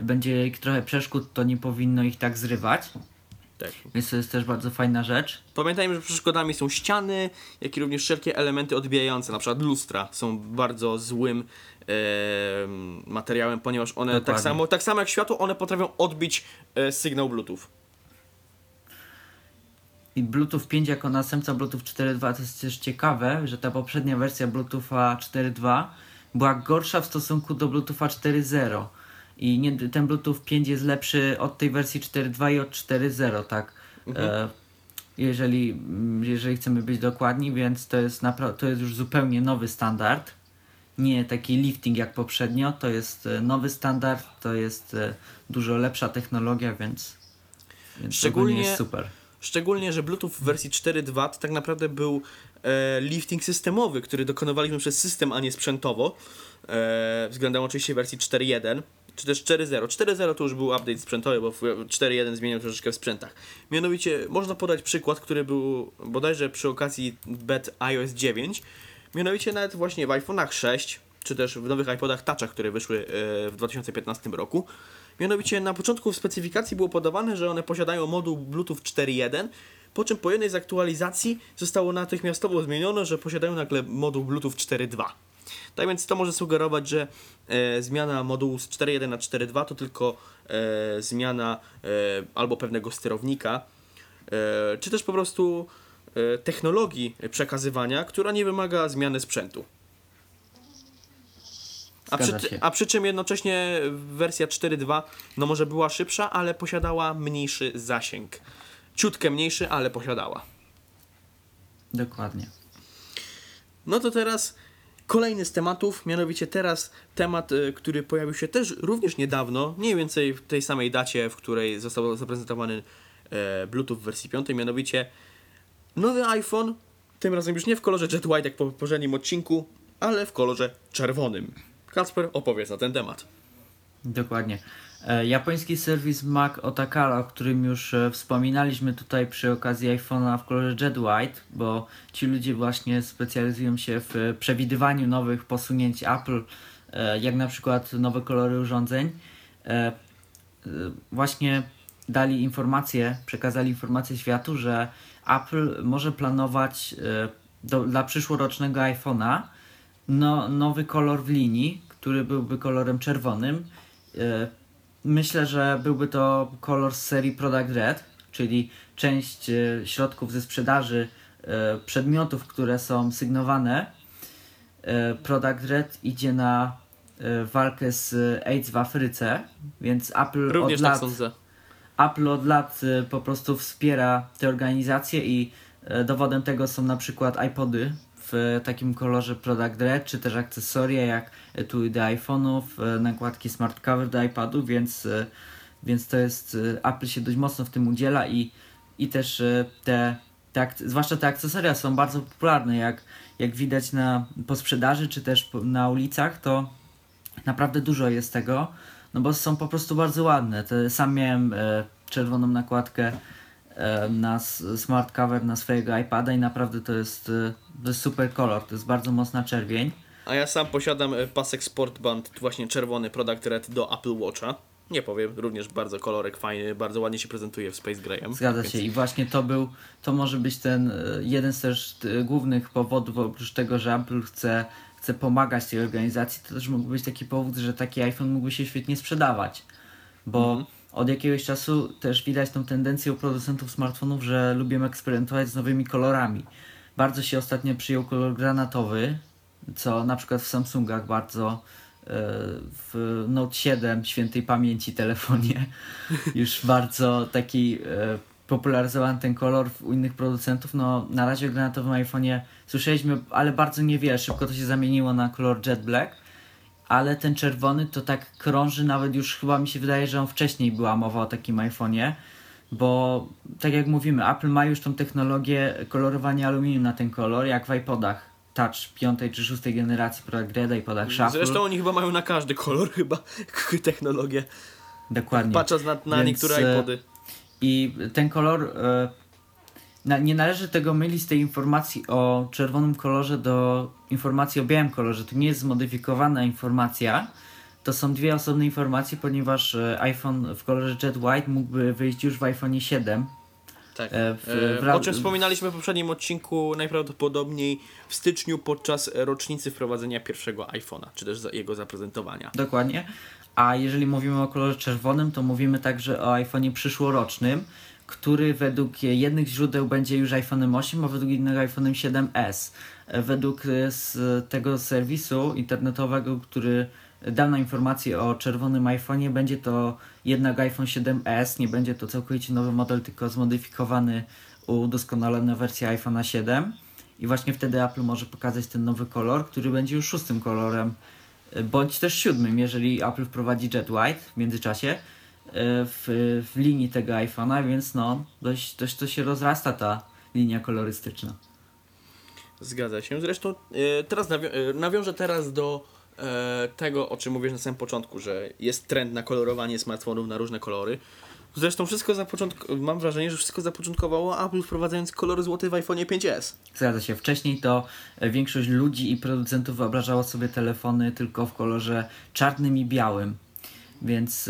będzie ich trochę przeszkód, to nie powinno ich tak zrywać. Tak. Więc to jest też bardzo fajna rzecz. Pamiętajmy, że przeszkodami są ściany, jak i również wszelkie elementy odbijające, na przykład lustra są bardzo złym em, materiałem, ponieważ one tak samo, tak samo jak światło, one potrafią odbić e, sygnał Bluetooth. I Bluetooth 5 jako następca Bluetooth 4.2 to jest też ciekawe, że ta poprzednia wersja Bluetootha 4.2 była gorsza w stosunku do Bluetootha 4.0. I nie, ten Bluetooth 5 jest lepszy od tej wersji 4.2 i od 4.0, tak. E, jeżeli, mm, jeżeli chcemy być dokładni, więc to jest, to jest już zupełnie nowy standard. Nie taki lifting jak poprzednio, to jest e, nowy standard, to jest e, dużo lepsza technologia, więc, więc Szczególnie- jest super. Szczególnie, że Bluetooth w wersji 4.2 to tak naprawdę był e, lifting systemowy, który dokonywaliśmy przez system, a nie sprzętowo. E, względem oczywiście wersji 4.1 czy też 4.0. 4.0 to już był update sprzętowy, bo w 4.1 zmieniał troszeczkę w sprzętach. Mianowicie można podać przykład, który był bodajże przy okazji bet iOS 9. Mianowicie nawet właśnie w iPhone'ach 6 czy też w nowych iPodach Touchach, które wyszły e, w 2015 roku. Mianowicie na początku w specyfikacji było podawane, że one posiadają moduł Bluetooth 4.1, po czym po jednej z aktualizacji zostało natychmiastowo zmienione, że posiadają nagle moduł Bluetooth 4.2. Tak więc to może sugerować, że e, zmiana modułu z 4.1 na 4.2 to tylko e, zmiana e, albo pewnego sterownika, e, czy też po prostu e, technologii przekazywania, która nie wymaga zmiany sprzętu. A przy, a przy czym jednocześnie wersja 4.2 no może była szybsza, ale posiadała mniejszy zasięg. Ciutkę mniejszy, ale posiadała. Dokładnie. No to teraz kolejny z tematów, mianowicie teraz temat, y, który pojawił się też również niedawno, mniej więcej w tej samej dacie, w której został zaprezentowany e, Bluetooth w wersji 5, mianowicie nowy iPhone, tym razem już nie w kolorze Jet White jak po poprzednim odcinku, ale w kolorze czerwonym. Kacper, opowiedz na ten temat. Dokładnie. E, japoński serwis Mac Otakara, o którym już e, wspominaliśmy tutaj przy okazji iPhone'a w kolorze Jet White, bo ci ludzie właśnie specjalizują się w e, przewidywaniu nowych posunięć Apple, jak na przykład nowe kolory urządzeń. Właśnie dali informację, przekazali informację światu, że Apple może planować do, dla przyszłorocznego iPhone'a no, nowy kolor w linii, który byłby kolorem czerwonym. E, Myślę, że byłby to kolor z serii Product Red, czyli część e, środków ze sprzedaży e, przedmiotów, które są sygnowane. Product Red idzie na walkę z AIDS w Afryce, więc Apple Również od tak lat sądzę. Apple od lat po prostu wspiera te organizacje i dowodem tego są na przykład iPody w takim kolorze Product Red, czy też akcesoria jak etui do iPhone'ów, y, nakładki smart cover do iPadów, więc, y, więc to jest, y, Apple się dość mocno w tym udziela i, i też te, te, zwłaszcza te akcesoria są bardzo popularne, jak, jak widać na, po sprzedaży, czy też na ulicach, to naprawdę dużo jest tego, no bo są po prostu bardzo ładne. To sam miałem e, czerwoną nakładkę e, na smart cover na swojego iPada i naprawdę to jest, e, to jest super kolor, to jest bardzo mocna czerwień. A ja sam posiadam e, pasek Sportband, właśnie czerwony Product Red do Apple Watcha. Nie powiem, również bardzo kolorek fajny, bardzo ładnie się prezentuje w Space Greyem. Zgadza Więc się i właśnie to był, to może być ten e, jeden z też głównych powodów, oprócz tego, że Apple chce, chce pomagać tej organizacji, to też mógł być taki powód, że taki iPhone mógłby się świetnie sprzedawać, bo Mhm. Od jakiegoś czasu też widać tą tendencję u producentów smartfonów, że lubią eksperymentować z nowymi kolorami. Bardzo się ostatnio przyjął kolor granatowy, co na przykład w Samsungach bardzo e, w Note 7 świętej pamięci telefonie już bardzo taki e, popularyzowany ten kolor u innych producentów. No na razie o granatowym iPhone'ie słyszeliśmy, ale bardzo niewiele. Szybko to się zamieniło na kolor Jet Black. Ale ten czerwony to tak krąży, nawet już chyba mi się wydaje, że on wcześniej była mowa o takim iPhone'ie, bo tak jak mówimy, Apple ma już tą technologię kolorowania aluminium na ten kolor, jak w iPodach Touch piątej czy szóstej generacji Product Reda i iPodach Shuffle. Zresztą oni chyba mają na każdy kolor chyba technologię. Dokładnie. Patrząc na, na Więc, niektóre e, iPody. I ten kolor. E, na, nie należy tego mylić z tej informacji o czerwonym kolorze do informacji o białym kolorze. To nie jest zmodyfikowana informacja. To są dwie osobne informacje, ponieważ e, iPhone w kolorze Jet White mógłby wyjść już w iPhone 7. Tak. e, w- E, w o czym wspominaliśmy w poprzednim odcinku, najprawdopodobniej w styczniu podczas rocznicy wprowadzenia pierwszego iPhone'a, czy też jego zaprezentowania. Dokładnie. A jeżeli mówimy o kolorze czerwonym, to mówimy także o iPhone'ie przyszłorocznym, który według jednych źródeł będzie już iPhone'em 8, a według innych iPhone'em 7S. E, Według e, z tego serwisu internetowego, który dał nam informację o czerwonym iPhone'ie, będzie to jednak iPhone 7S, nie będzie to całkowicie nowy model, tylko zmodyfikowany, udoskonalona wersja iPhone'a 7. I właśnie wtedy Apple może pokazać ten nowy kolor, który będzie już szóstym kolorem bądź też siódmym, jeżeli Apple wprowadzi Jet White w międzyczasie e, w, w linii tego iPhone'a, więc no dość, dość to się rozrasta ta linia kolorystyczna. Zgadza się. Zresztą e, teraz nawią- e, nawiążę teraz do e, tego, o czym mówisz na samym początku, że jest trend na kolorowanie smartfonów na różne kolory. Zresztą wszystko zapoczątk- mam wrażenie, że wszystko zapoczątkowało Apple wprowadzając kolor złoty w iPhone'ie 5S. Zgadza się. Wcześniej to większość ludzi i producentów wyobrażało sobie telefony tylko w kolorze czarnym i białym, więc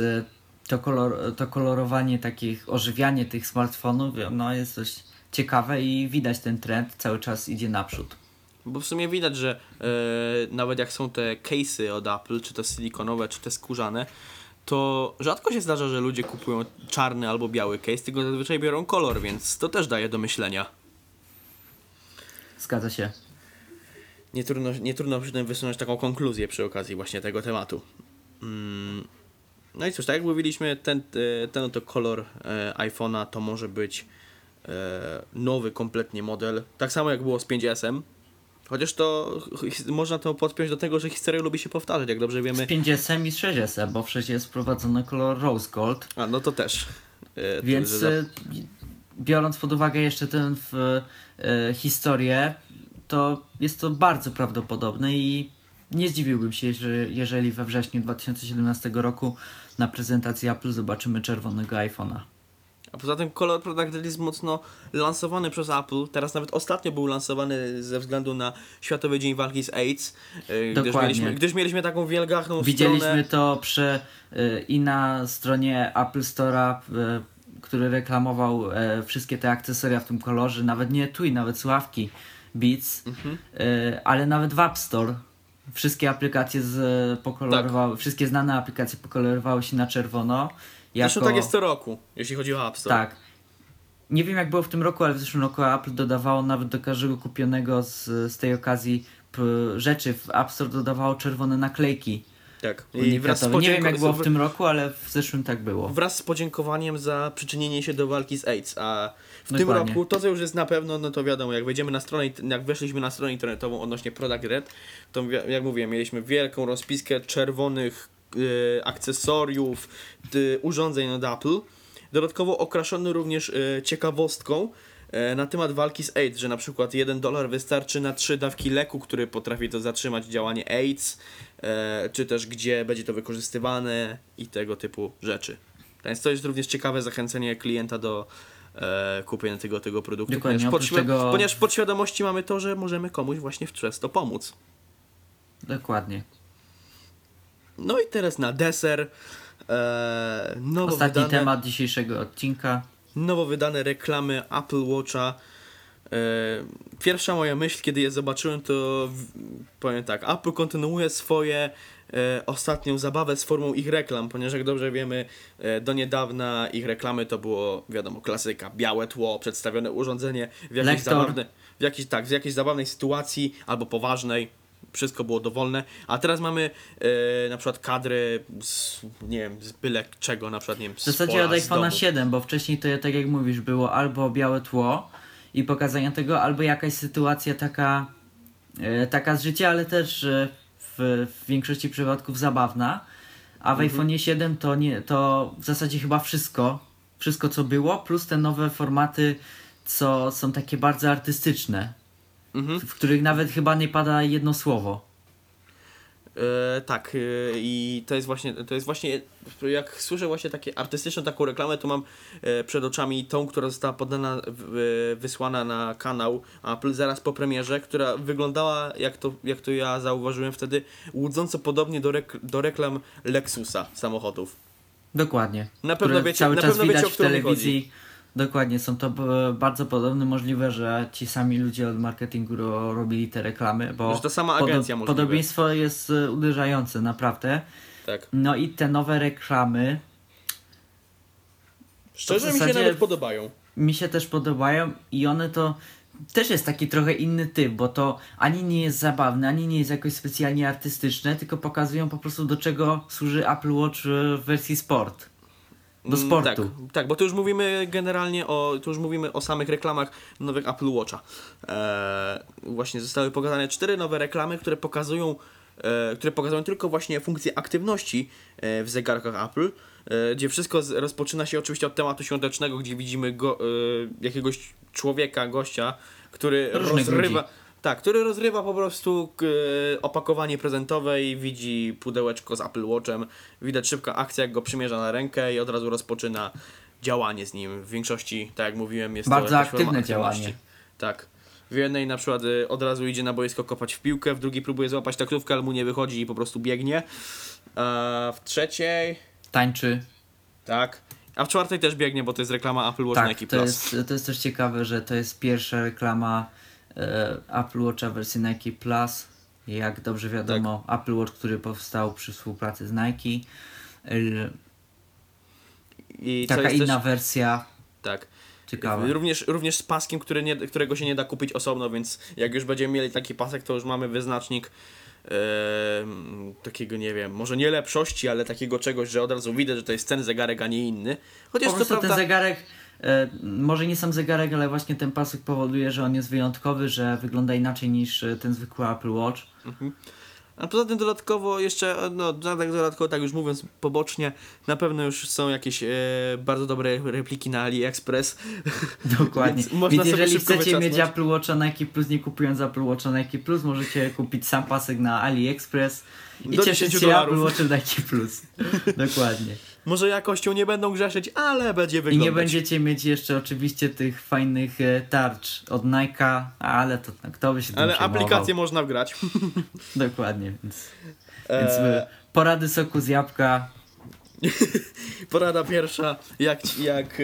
to, kolor, to kolorowanie takich, ożywianie tych smartfonów no, jest dość ciekawe i widać ten trend cały czas idzie naprzód. Bo w sumie widać, że e, nawet jak są te case'y od Apple, czy to silikonowe, czy te skórzane, to rzadko się zdarza, że ludzie kupują czarny albo biały case, tylko zazwyczaj biorą kolor, więc to też daje do myślenia. Zgadza się. Nie trudno, nie trudno przy tym wysunąć taką konkluzję przy okazji właśnie tego tematu. Mm. No i cóż, tak jak mówiliśmy, ten, e, ten oto kolor e, iPhone'a to może być e, nowy kompletnie model. Tak samo jak było z 5S-em. Chociaż to można to podpiąć do tego, że historia lubi się powtarzać, jak dobrze Z wiemy. 5S i z 6S, bo w 6S wprowadzono kolor rose gold, A, no to też. E, to, więc że biorąc pod uwagę jeszcze tę e, historię, to jest to bardzo prawdopodobne i nie zdziwiłbym się, jeżeli we wrześniu 2017 roku na prezentacji Apple zobaczymy czerwonego iPhone'a. A poza tym kolor Product jest mocno lansowany przez Apple. Teraz nawet ostatnio był lansowany ze względu na Światowy Dzień Walki z AIDS. Gdyż Dokładnie. mieliśmy, gdyż mieliśmy taką wielgachną Widzieliśmy stronę. to przy, y, i na stronie Apple Store'a, y, który reklamował e, wszystkie te akcesoria w tym kolorze, nawet nie tu i nawet słuchawki Beats, Mhm. y, ale nawet w App Store. Wszystkie aplikacje z, pokolorowały, Tak. wszystkie znane aplikacje pokolorowały się na czerwono. Zresztą tak jest co roku, jeśli chodzi o App Store. Tak. Nie wiem jak było w tym roku, ale w zeszłym roku Apple dodawało nawet do każdego kupionego z, z tej okazji rzeczy w App Store dodawało czerwone naklejki. tak. I wraz z, Nie wiem jak było w tym roku, ale w zeszłym tak było. wraz z podziękowaniem za przyczynienie się do walki z AIDS. A w tym Dokładnie. roku to, co już jest na pewno, no to wiadomo, jak wejdziemy na stronę, jak weszliśmy na stronę internetową odnośnie Product Red, to jak mówiłem, mieliśmy wielką rozpiskę czerwonych e, akcesoriów, ty, urządzeń od Apple. Dodatkowo okraszony również e, ciekawostką e, na temat walki z AIDS, że na przykład 1 dolar wystarczy na 3 dawki leku, który potrafi to zatrzymać działanie AIDS, e, czy też gdzie będzie to wykorzystywane i tego typu rzeczy. Więc to jest również ciekawe zachęcenie klienta do e, kupienia tego, tego produktu, Dokładnie, ponieważ, podświ- tego- ponieważ w podświadomości mamy to, że możemy komuś właśnie w przez to pomóc. Dokładnie. No i teraz na deser. E, nowo Ostatni wydane, temat dzisiejszego odcinka. Nowo wydane reklamy Apple Watcha. E, pierwsza moja myśl, kiedy je zobaczyłem, to w, powiem tak, Apple kontynuuje swoje ostatnią zabawę z formą ich reklam, ponieważ jak dobrze wiemy, e, do niedawna ich reklamy to było, wiadomo, klasyka, białe tło, przedstawione urządzenie w jakiejś, zabawne, w jakiejś, tak, w jakiejś zabawnej sytuacji albo poważnej. Wszystko było dowolne, a teraz mamy e, na przykład kadry z, nie wiem, z byle czego, na przykład, nie wiem, W z zasadzie pola, od iPhone'a domu. 7, bo wcześniej to tak jak mówisz, było albo białe tło i pokazanie tego, albo jakaś sytuacja taka, e, taka z życia, ale też e, w, w większości przypadków zabawna. A w Mhm. iPhone'ie 7 to, nie, to w zasadzie chyba wszystko, wszystko co było, plus te nowe formaty, co są takie bardzo artystyczne, Mhm. w których nawet chyba nie pada jedno słowo. E, tak, e, i to jest właśnie, to jest właśnie, jak słyszę właśnie takie artystyczną taką reklamę, to mam e, przed oczami tą, która została podana, w, wysłana na kanał Apple zaraz po premierze, która wyglądała, jak to, jak to ja zauważyłem wtedy, łudząco podobnie do, rek, do reklam Lexusa samochodów. Dokładnie. Na pewno wiecie, cały na czas pewno wiecie, widać o w telewizji. Dokładnie, są to e, bardzo podobne. Możliwe, że ci sami ludzie od marketingu ro, robili te reklamy, bo to sama agencja możliwe. podobieństwo jest e, uderzające, naprawdę. Tak. No i te nowe reklamy Szczerze mi się nawet podobają. mi się też podobają i one to też jest taki trochę inny typ, bo to ani nie jest zabawne, ani nie jest jakoś specjalnie artystyczne, tylko pokazują po prostu do czego służy Apple Watch w wersji sport. Do Mm, sportu. Tak, tak, bo tu już mówimy generalnie o, tu już mówimy o samych reklamach nowych Apple Watcha. Eee, właśnie zostały pokazane cztery nowe reklamy, które pokazują, e, które pokazują tylko właśnie funkcję aktywności e, w zegarkach Apple, e, gdzie wszystko z, rozpoczyna się oczywiście od tematu świątecznego, gdzie widzimy go, e, jakiegoś człowieka, gościa, który Różnych rozrywa... ludzi. Tak, który rozrywa po prostu opakowanie prezentowe i widzi pudełeczko z Apple Watchem. Widać szybka akcja, jak go przymierza na rękę i od razu rozpoczyna działanie z nim. W większości, tak jak mówiłem, jest Bardzo to aktywne działanie. Tak. W jednej na przykład y, od razu idzie na boisko kopać w piłkę, w drugiej próbuje złapać taktówkę, ale mu nie wychodzi i po prostu biegnie. A w trzeciej, Tańczy. tak. A w czwartej też biegnie, bo to jest reklama Apple Watch Tak, Nike to Plus. jest, to jest też ciekawe, że to jest pierwsza reklama Apple Watcha wersji Nike Plus. Jak dobrze wiadomo, Tak. Apple Watch, który powstał przy współpracy z Nike. E, I taka inna też, wersja. tak. Ciekawa. Również, również z paskiem, który nie, którego się nie da kupić osobno, więc jak już będziemy mieli taki pasek, to już mamy wyznacznik em, takiego, nie wiem, może nie lepszości, ale takiego czegoś, że od razu widać, że to jest ten zegarek, a nie inny. Chociaż Po to prostu prawda... ten zegarek, e, może nie sam zegarek, ale właśnie ten pasek powoduje, że on jest wyjątkowy, że wygląda inaczej niż e, ten zwykły Apple Watch. A poza tym dodatkowo jeszcze, no tak dodatkowo, tak już mówiąc pobocznie, na pewno już są jakieś e, bardzo dobre repliki na AliExpress. Dokładnie. Więc Więc jeżeli chcecie mieć. Apple Watcha Nike Plus, nie kupując Apple Watcha Nike Plus, możecie kupić sam pasek na AliExpress i Do cieszyć 10 się dolarów. Apple Watchem Nike Plus. Dokładnie. Może jakością nie będą grzeszyć, ale będzie I wyglądać. nie będziecie mieć jeszcze oczywiście tych fajnych e, tarcz od Nike'a, ale to tak, kto by się tym Ale aplikację można wgrać. Dokładnie, więc, więc Eee, e, porady soku z jabłka. porada pierwsza, jak, jak e,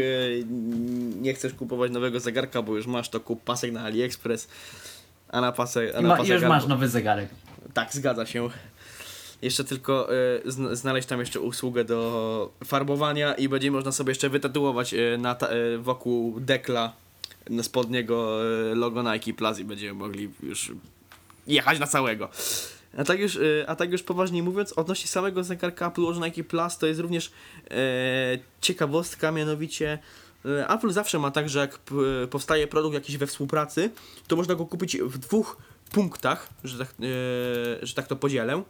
nie chcesz kupować nowego zegarka, bo już masz, to kup pasek na AliExpress. A na pasek, a I na ma, pasek już masz nowy zegarek. Tak, zgadza się. Jeszcze tylko zn- znaleźć tam jeszcze usługę do farbowania i będzie można sobie jeszcze wytatuować e, na e, wokół dekla spodniego logo Nike Plus i będziemy mogli już jechać na całego. A tak już, a tak już poważnie mówiąc, odnośnie samego zegarka Apple Watch Nike Plus, to jest również ciekawostka, mianowicie Apple zawsze ma tak, że jak powstaje produkt jakiś we współpracy, to można go kupić w dwóch punktach, że tak, że tak to podzielę.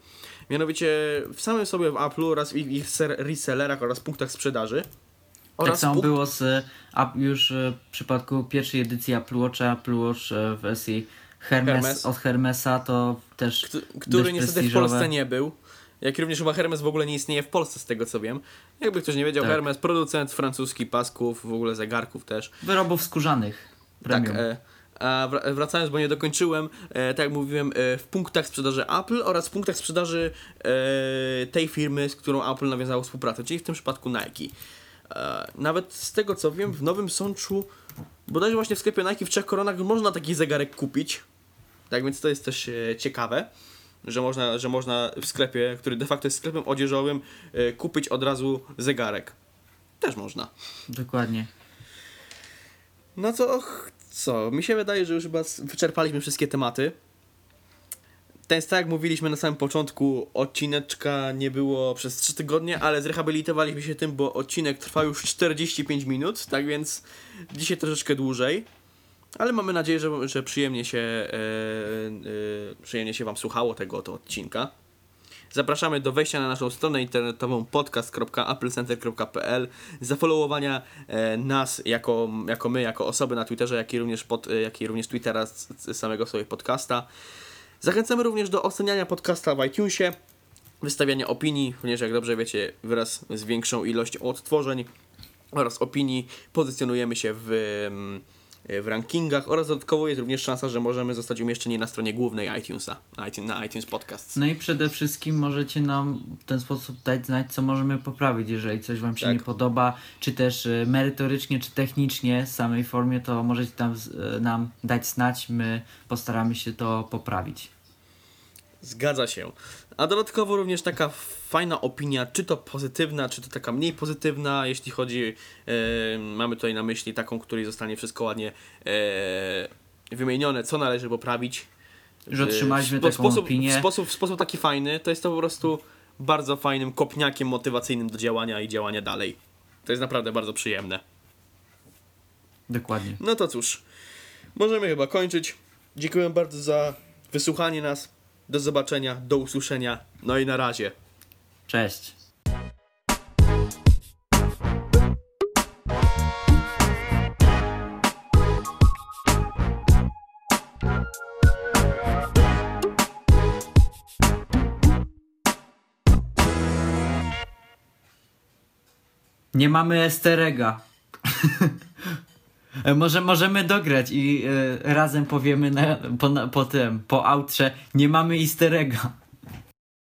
Mianowicie w samym sobie w Apple oraz w ich, resellerach oraz punktach sprzedaży. Tak Oraz samo punkt- było z już e, w przypadku pierwszej edycji Apple Watcha, Apple Watch e, w wersji Hermes, Hermes. od Hermesa to też Kto- który niestety w. Polsce nie był. Jak również chyba Hermes w ogóle nie istnieje w Polsce, z tego co wiem. Jakby ktoś nie wiedział, Tak. Hermes, producent francuski pasków, w ogóle zegarków też. wyrobów skórzanych. Tak, Premium. e, A wra- wracając, bo nie dokończyłem, e, tak jak mówiłem, e, w punktach sprzedaży Apple oraz w punktach sprzedaży e, tej firmy, z którą Apple nawiązało współpracę, czyli w tym przypadku Nike. Nawet z tego co wiem, w Nowym Sączu, bodajże właśnie w sklepie Nike w trzech koronach można taki zegarek kupić. Tak więc to jest też ciekawe, że można, że można w sklepie, który de facto jest sklepem odzieżowym, kupić od razu zegarek. Też można. Dokładnie. No to co? Mi się wydaje, że już chyba wyczerpaliśmy wszystkie tematy. Ten tak jak mówiliśmy na samym początku, odcineczka nie było przez 3 tygodnie, ale zrehabilitowaliśmy się tym, bo odcinek trwa już 45 minut, tak więc dzisiaj troszeczkę dłużej. Ale mamy nadzieję, że, że przyjemnie się e, e, przyjemnie się Wam słuchało tego oto odcinka. Zapraszamy do wejścia na naszą stronę internetową podcast.applecenter.pl, zafollowowania e, nas jako, jako my, jako osoby na Twitterze, jak i również, pod, e, jak i również Twittera samego sobie podcasta. Zachęcamy również do oceniania podcasta w iTunesie, wystawiania opinii, ponieważ jak dobrze wiecie, wraz z większą ilością odtworzeń oraz opinii pozycjonujemy się w, mm, w rankingach oraz dodatkowo jest również szansa, że możemy zostać umieszczeni na stronie głównej iTunesa, na iTunes, Podcasts. No i przede wszystkim możecie nam w ten sposób dać znać, co możemy poprawić, jeżeli coś Wam się Tak. nie podoba, czy też e, merytorycznie, czy technicznie, w samej formie, to możecie tam e, nam dać znać, my postaramy się to poprawić. Zgadza się. A dodatkowo również taka fajna opinia, czy to pozytywna, czy to taka mniej pozytywna, jeśli chodzi, e, mamy tutaj na myśli taką, której zostanie wszystko ładnie e, wymienione, co należy poprawić. Że otrzymaliśmy w, taką sposób, opinię. W sposób, w sposób taki fajny, to jest to po prostu bardzo fajnym kopniakiem motywacyjnym do działania i działania dalej. To jest naprawdę bardzo przyjemne. Dokładnie. No to cóż, możemy chyba kończyć. Dziękuję bardzo za wysłuchanie nas. Do zobaczenia, do usłyszenia. No i na razie. Cześć. Nie mamy esterega. E, Może możemy dograć i e, razem powiemy na, po, na, po tym, po outrze, nie mamy easterega.